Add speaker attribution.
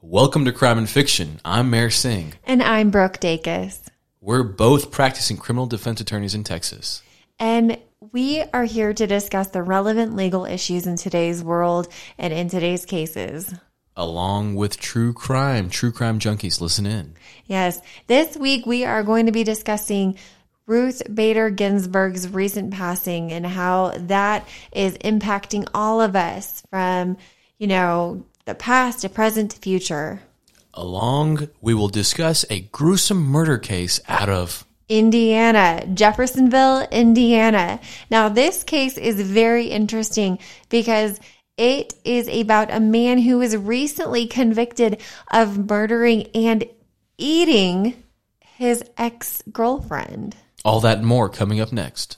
Speaker 1: Welcome to Crime and Fiction. I'm Mayor Singh.
Speaker 2: And I'm Brooke Dacus.
Speaker 1: We're both practicing criminal defense attorneys in Texas.
Speaker 2: And we are here to discuss the relevant legal issues in today's world and in today's cases.
Speaker 1: Along with true crime, true crime junkies, listen in.
Speaker 2: Yes, this week we are going to be discussing Ruth Bader Ginsburg's recent passing and how that is impacting all of us from, you know, the past to present to future.
Speaker 1: Along, we will discuss a gruesome murder case out of
Speaker 2: Indiana, Jeffersonville, Indiana. Now, this case is very interesting because it is about a man who was recently convicted of murdering and eating his ex girlfriend.
Speaker 1: all that and more coming up next.